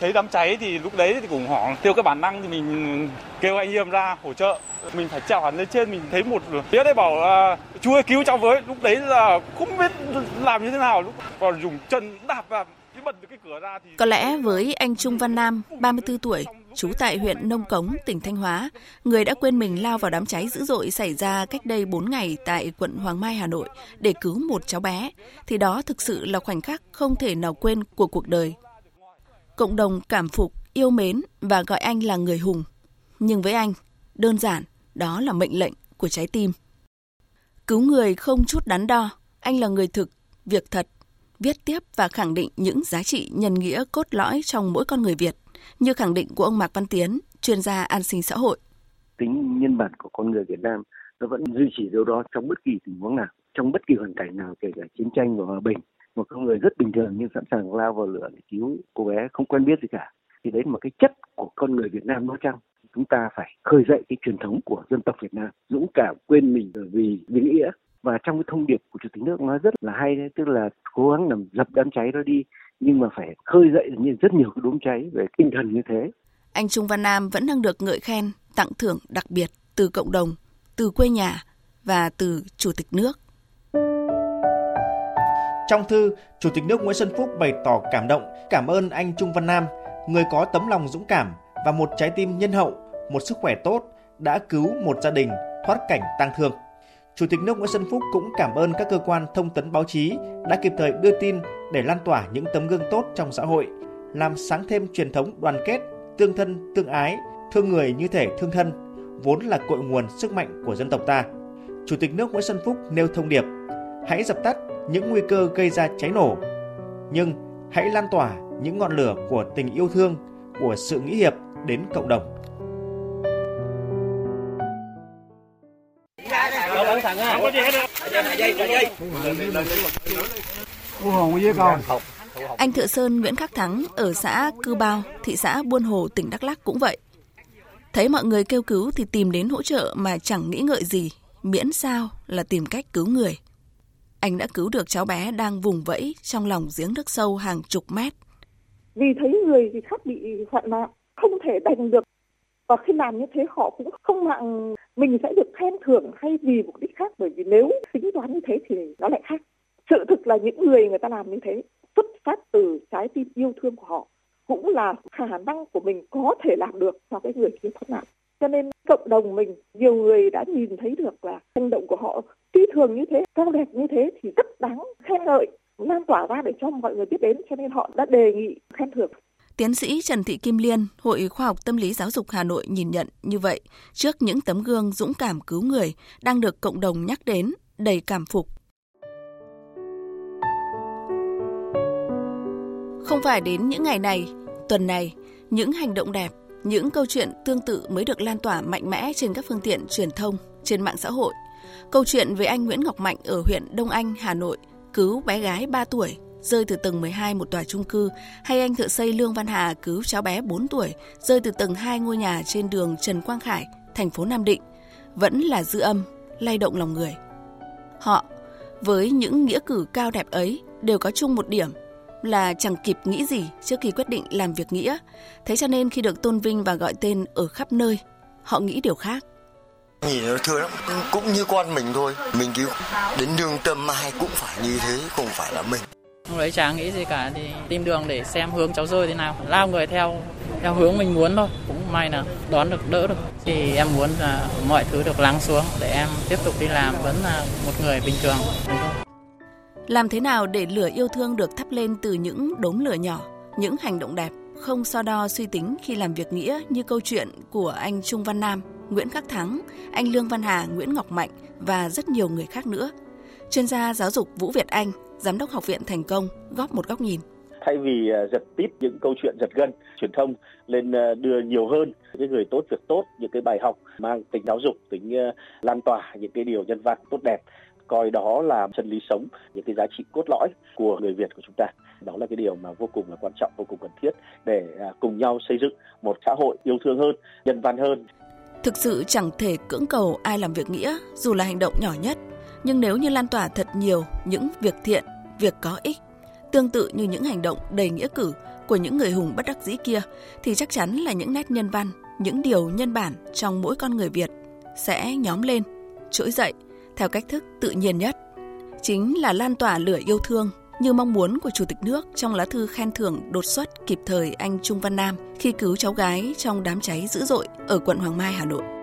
thấy đám cháy thì lúc đấy thì cũng hoảng. Tiêu cái bản năng thì mình kêu anh em ra hỗ trợ. Mình phải trèo hẳn lên trên mình thấy một phía đấy bảo là chú ơi cứu cháu với. Lúc đấy là không biết làm như thế nào. Lúc còn dùng chân đạp vào có lẽ với anh Trung Văn Nam, 34 tuổi, trú tại huyện Nông Cống, tỉnh Thanh Hóa, người đã quên mình lao vào đám cháy dữ dội xảy ra cách đây 4 ngày tại quận Hoàng Mai, Hà Nội để cứu một cháu bé, thì đó thực sự là khoảnh khắc không thể nào quên của cuộc đời. Cộng đồng cảm phục, yêu mến và gọi anh là người hùng. Nhưng với anh, đơn giản, đó là mệnh lệnh của trái tim. Cứu người không chút đắn đo, anh là người thực, việc thật, viết tiếp và khẳng định những giá trị nhân nghĩa cốt lõi trong mỗi con người Việt, như khẳng định của ông Mạc Văn Tiến, chuyên gia an sinh xã hội. Tính nhân bản của con người Việt Nam nó vẫn duy trì điều đó trong bất kỳ tình huống nào, trong bất kỳ hoàn cảnh nào, kể cả chiến tranh và hòa bình. Một con người rất bình thường nhưng sẵn sàng lao vào lửa để cứu cô bé không quen biết gì cả. Thì đấy là một cái chất của con người Việt Nam nói chăng? Chúng ta phải khơi dậy cái truyền thống của dân tộc Việt Nam, dũng cảm quên mình vì vì nghĩa. Và trong cái thông điệp của chủ tịch nước nói rất là hay đấy tức là cố gắng làm dập đám cháy đó đi nhưng mà phải khơi dậy như rất nhiều cái đốm cháy về tinh thần như thế. Anh Trung Văn Nam vẫn đang được ngợi khen tặng thưởng đặc biệt từ cộng đồng từ quê nhà và từ chủ tịch nước trong thư, Chủ tịch nước Nguyễn Xuân Phúc bày tỏ cảm động, cảm ơn anh Trung Văn Nam, người có tấm lòng dũng cảm và một trái tim nhân hậu, một sức khỏe tốt, đã cứu một gia đình thoát cảnh tang thương. Chủ tịch nước Nguyễn Xuân Phúc cũng cảm ơn các cơ quan thông tấn báo chí đã kịp thời đưa tin để lan tỏa những tấm gương tốt trong xã hội, làm sáng thêm truyền thống đoàn kết, tương thân, tương ái, thương người như thể thương thân, vốn là cội nguồn sức mạnh của dân tộc ta. Chủ tịch nước Nguyễn Xuân Phúc nêu thông điệp: Hãy dập tắt những nguy cơ gây ra cháy nổ, nhưng hãy lan tỏa những ngọn lửa của tình yêu thương, của sự nghĩa hiệp đến cộng đồng. Anh Thợ Sơn Nguyễn Khắc Thắng ở xã Cư Bao, thị xã Buôn Hồ, tỉnh Đắk Lắk cũng vậy. Thấy mọi người kêu cứu thì tìm đến hỗ trợ mà chẳng nghĩ ngợi gì, miễn sao là tìm cách cứu người. Anh đã cứu được cháu bé đang vùng vẫy trong lòng giếng nước sâu hàng chục mét. Vì thấy người thì khác bị hoạn nạn, không thể đành được. Và khi làm như thế họ cũng không mạng mình sẽ được khen thưởng hay vì mục đích khác bởi vì nếu tính toán như thế thì nó lại khác. Sự thực là những người người ta làm như thế xuất phát từ trái tim yêu thương của họ cũng là khả năng của mình có thể làm được cho cái người kia thoát nạn cho nên cộng đồng mình nhiều người đã nhìn thấy được là hành động của họ phi thường như thế cao đẹp như thế thì rất đáng khen ngợi lan tỏa ra để cho mọi người biết đến. Cho nên họ đã đề nghị khen thưởng. Tiến sĩ Trần Thị Kim Liên, Hội Khoa học Tâm lý Giáo dục Hà Nội nhìn nhận như vậy, trước những tấm gương dũng cảm cứu người đang được cộng đồng nhắc đến đầy cảm phục. Không phải đến những ngày này, tuần này, những hành động đẹp, những câu chuyện tương tự mới được lan tỏa mạnh mẽ trên các phương tiện truyền thông, trên mạng xã hội. Câu chuyện về anh Nguyễn Ngọc Mạnh ở huyện Đông Anh, Hà Nội, cứu bé gái 3 tuổi rơi từ tầng 12 một tòa trung cư, hay anh thợ xây Lương Văn Hà cứu cháu bé 4 tuổi rơi từ tầng 2 ngôi nhà trên đường Trần Quang Khải, thành phố Nam Định, vẫn là dư âm, lay động lòng người. Họ, với những nghĩa cử cao đẹp ấy, đều có chung một điểm là chẳng kịp nghĩ gì trước khi quyết định làm việc nghĩa. Thế cho nên khi được tôn vinh và gọi tên ở khắp nơi, họ nghĩ điều khác. Nhìn nó thương lắm, cũng như con mình thôi. Mình cứu đến đường tâm ai cũng phải như thế, không phải là mình. Lúc đấy chả nghĩ gì cả thì tìm đường để xem hướng cháu rơi thế nào. Lao người theo theo hướng mình muốn thôi. Cũng may là đón được đỡ được. Thì em muốn là mọi thứ được lắng xuống để em tiếp tục đi làm vẫn là một người bình thường. Làm thế nào để lửa yêu thương được thắp lên từ những đốm lửa nhỏ, những hành động đẹp, không so đo suy tính khi làm việc nghĩa như câu chuyện của anh Trung Văn Nam, Nguyễn Khắc Thắng, anh Lương Văn Hà, Nguyễn Ngọc Mạnh và rất nhiều người khác nữa. Chuyên gia giáo dục Vũ Việt Anh Giám đốc Học viện Thành Công góp một góc nhìn thay vì à, giật tít những câu chuyện giật gân truyền thông lên à, đưa nhiều hơn những người tốt việc tốt những cái bài học mang tính giáo dục tính à, lan tỏa những cái điều nhân văn tốt đẹp coi đó là chân lý sống những cái giá trị cốt lõi của người Việt của chúng ta. Đó là cái điều mà vô cùng là quan trọng vô cùng cần thiết để à, cùng nhau xây dựng một xã hội yêu thương hơn nhân văn hơn. Thực sự chẳng thể cưỡng cầu ai làm việc nghĩa dù là hành động nhỏ nhất. Nhưng nếu như lan tỏa thật nhiều những việc thiện, việc có ích, tương tự như những hành động đầy nghĩa cử của những người hùng bất đắc dĩ kia thì chắc chắn là những nét nhân văn, những điều nhân bản trong mỗi con người Việt sẽ nhóm lên, trỗi dậy theo cách thức tự nhiên nhất. Chính là lan tỏa lửa yêu thương như mong muốn của Chủ tịch nước trong lá thư khen thưởng đột xuất kịp thời anh Trung Văn Nam khi cứu cháu gái trong đám cháy dữ dội ở quận Hoàng Mai, Hà Nội.